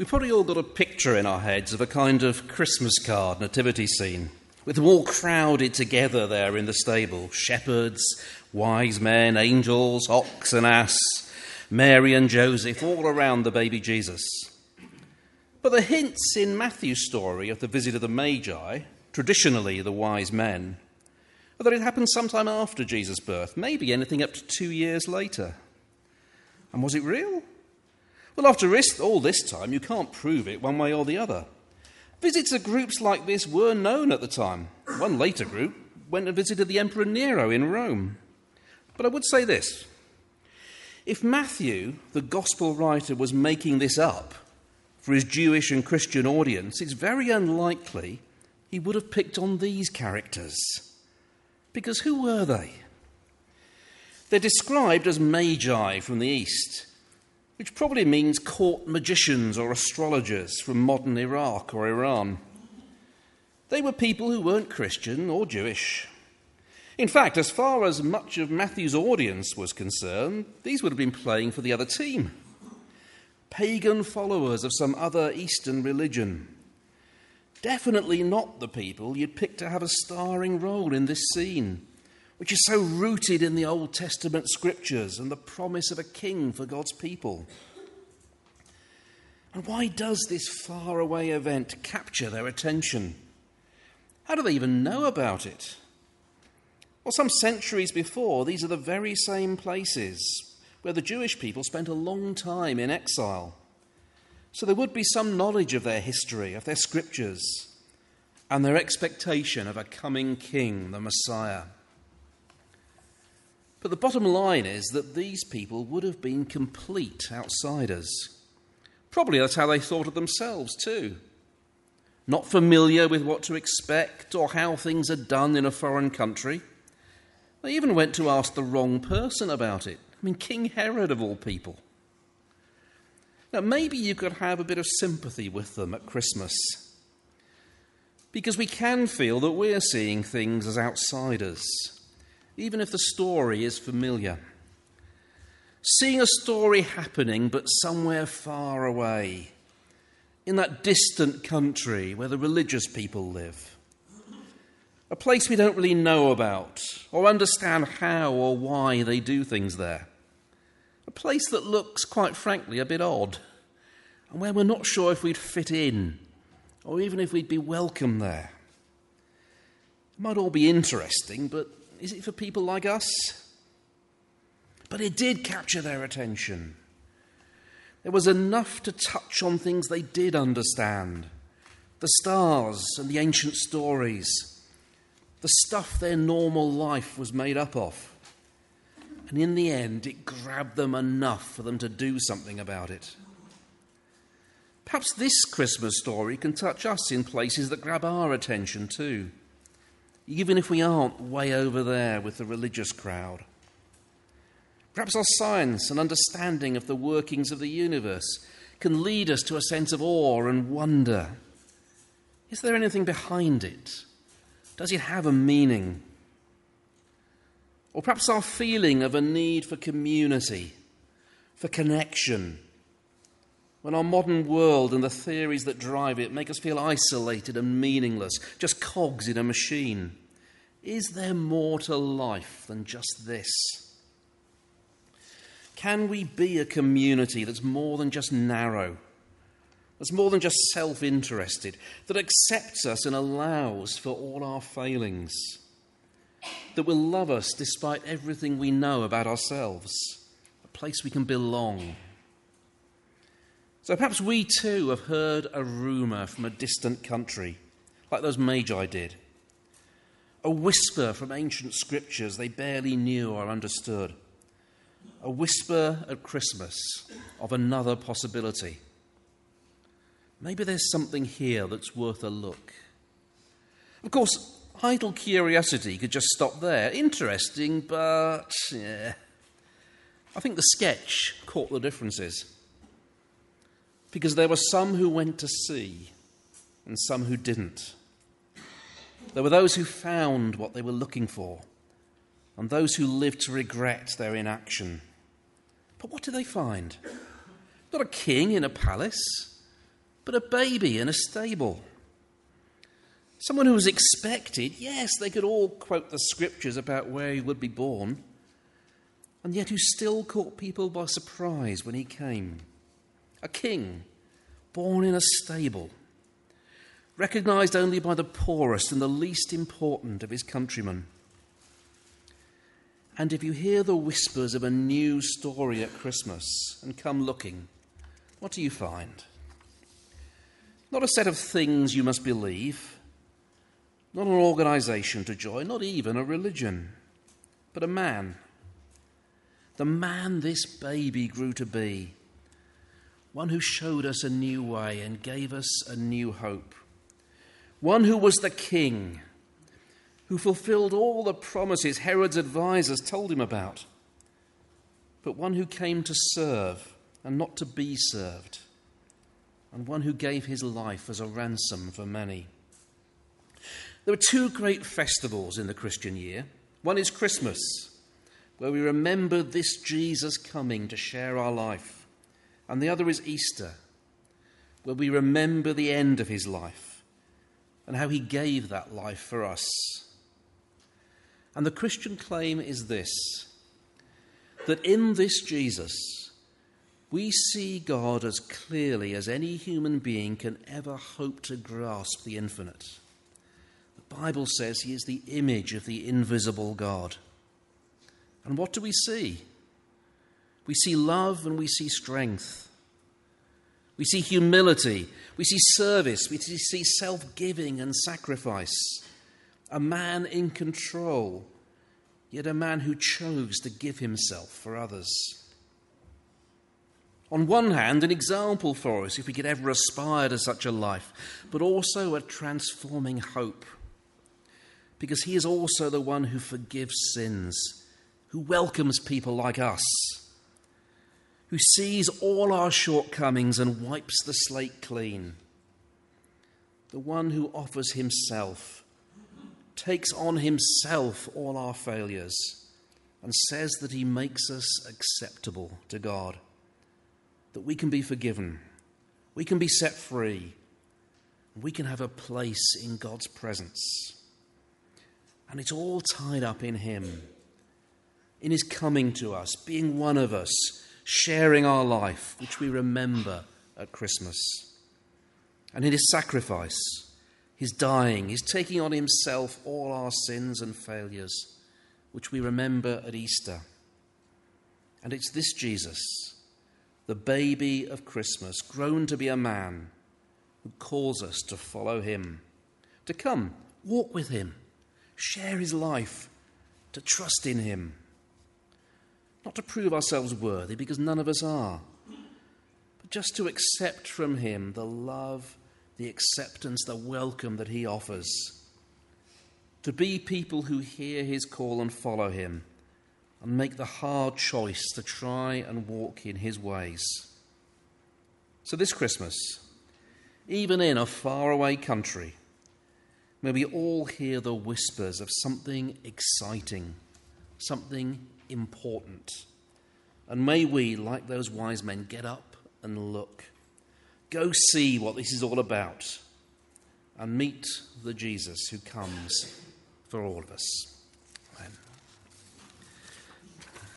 We've probably all got a picture in our heads of a kind of Christmas card nativity scene, with them all crowded together there in the stable shepherds, wise men, angels, ox and ass, Mary and Joseph, all around the baby Jesus. But the hints in Matthew's story of the visit of the Magi, traditionally the wise men, are that it happened sometime after Jesus' birth, maybe anything up to two years later. And was it real? Well, after all this time, you can't prove it one way or the other. Visits of groups like this were known at the time. One later group went and visited the Emperor Nero in Rome. But I would say this if Matthew, the gospel writer, was making this up for his Jewish and Christian audience, it's very unlikely he would have picked on these characters. Because who were they? They're described as magi from the east which probably means court magicians or astrologers from modern Iraq or Iran. They were people who weren't Christian or Jewish. In fact, as far as much of Matthew's audience was concerned, these would have been playing for the other team. Pagan followers of some other Eastern religion. Definitely not the people you'd pick to have a starring role in this scene which is so rooted in the Old Testament scriptures and the promise of a king for God's people. And why does this faraway event capture their attention? How do they even know about it? Well, some centuries before, these are the very same places where the Jewish people spent a long time in exile. So there would be some knowledge of their history, of their scriptures, and their expectation of a coming king, the Messiah. But the bottom line is that these people would have been complete outsiders. Probably that's how they thought of themselves, too. Not familiar with what to expect or how things are done in a foreign country. They even went to ask the wrong person about it. I mean, King Herod, of all people. Now, maybe you could have a bit of sympathy with them at Christmas. Because we can feel that we're seeing things as outsiders even if the story is familiar. Seeing a story happening, but somewhere far away, in that distant country where the religious people live. A place we don't really know about or understand how or why they do things there. A place that looks, quite frankly, a bit odd, and where we're not sure if we'd fit in or even if we'd be welcome there. It might all be interesting, but is it for people like us? But it did capture their attention. There was enough to touch on things they did understand the stars and the ancient stories, the stuff their normal life was made up of. And in the end, it grabbed them enough for them to do something about it. Perhaps this Christmas story can touch us in places that grab our attention too even if we aren't way over there with the religious crowd. Perhaps our science and understanding of the workings of the universe can lead us to a sense of awe and wonder. Is there anything behind it? Does it have a meaning? Or perhaps our feeling of a need for community, for connection, when our modern world and the theories that drive it make us feel isolated and meaningless, just cogs in a machine. Is there more to life than just this? Can we be a community that's more than just narrow, that's more than just self interested, that accepts us and allows for all our failings, that will love us despite everything we know about ourselves, a place we can belong? So perhaps we too have heard a rumour from a distant country, like those Magi did a whisper from ancient scriptures they barely knew or understood, a whisper at Christmas of another possibility. Maybe there's something here that's worth a look. Of course, idle curiosity could just stop there. Interesting, but yeah. I think the sketch caught the differences. Because there were some who went to see and some who didn't. There were those who found what they were looking for, and those who lived to regret their inaction. But what did they find? Not a king in a palace, but a baby in a stable. Someone who was expected, yes, they could all quote the scriptures about where he would be born, and yet who still caught people by surprise when he came. A king, born in a stable, recognized only by the poorest and the least important of his countrymen. And if you hear the whispers of a new story at Christmas and come looking, what do you find? Not a set of things you must believe not an organization to join, not even a religion, but a man. The man this baby grew to be. One who showed us a new way and gave us a new hope. One who was the king, who fulfilled all the promises Herod's advisers told him about. But one who came to serve and not to be served. And one who gave his life as a ransom for many. There are two great festivals in the Christian year. One is Christmas, where we remember this Jesus coming to share our life. And the other is Easter, where we remember the end of his life and how he gave that life for us. And the Christian claim is this that in this Jesus, we see God as clearly as any human being can ever hope to grasp the infinite. The Bible says he is the image of the invisible God. And what do we see? We see love and we see strength. We see humility. We see service. We see self giving and sacrifice. A man in control, yet a man who chose to give himself for others. On one hand, an example for us if we could ever aspire to such a life, but also a transforming hope because he is also the one who forgives sins, who welcomes people like us, who sees all our shortcomings and wipes the slate clean, the one who offers himself, takes on himself all our failures, and says that he makes us acceptable to God, that we can be forgiven, we can be set free, we can have a place in God's presence. And it's all tied up in Him, in His coming to us, being one of us, sharing our life, which we remember at Christmas, and in His sacrifice, His dying, His taking on Himself all our sins and failures, which we remember at Easter. And it's this Jesus, the baby of Christmas, grown to be a man, who calls us to follow Him, to come, walk with Him share his life, to trust in him. Not to prove ourselves worthy, because none of us are, but just to accept from him the love, the acceptance, the welcome that he offers. To be people who hear his call and follow him, and make the hard choice to try and walk in his ways. So, this Christmas, even in a faraway country, May we all hear the whispers of something exciting, something important. And may we, like those wise men, get up and look. Go see what this is all about and meet the Jesus who comes for all of us.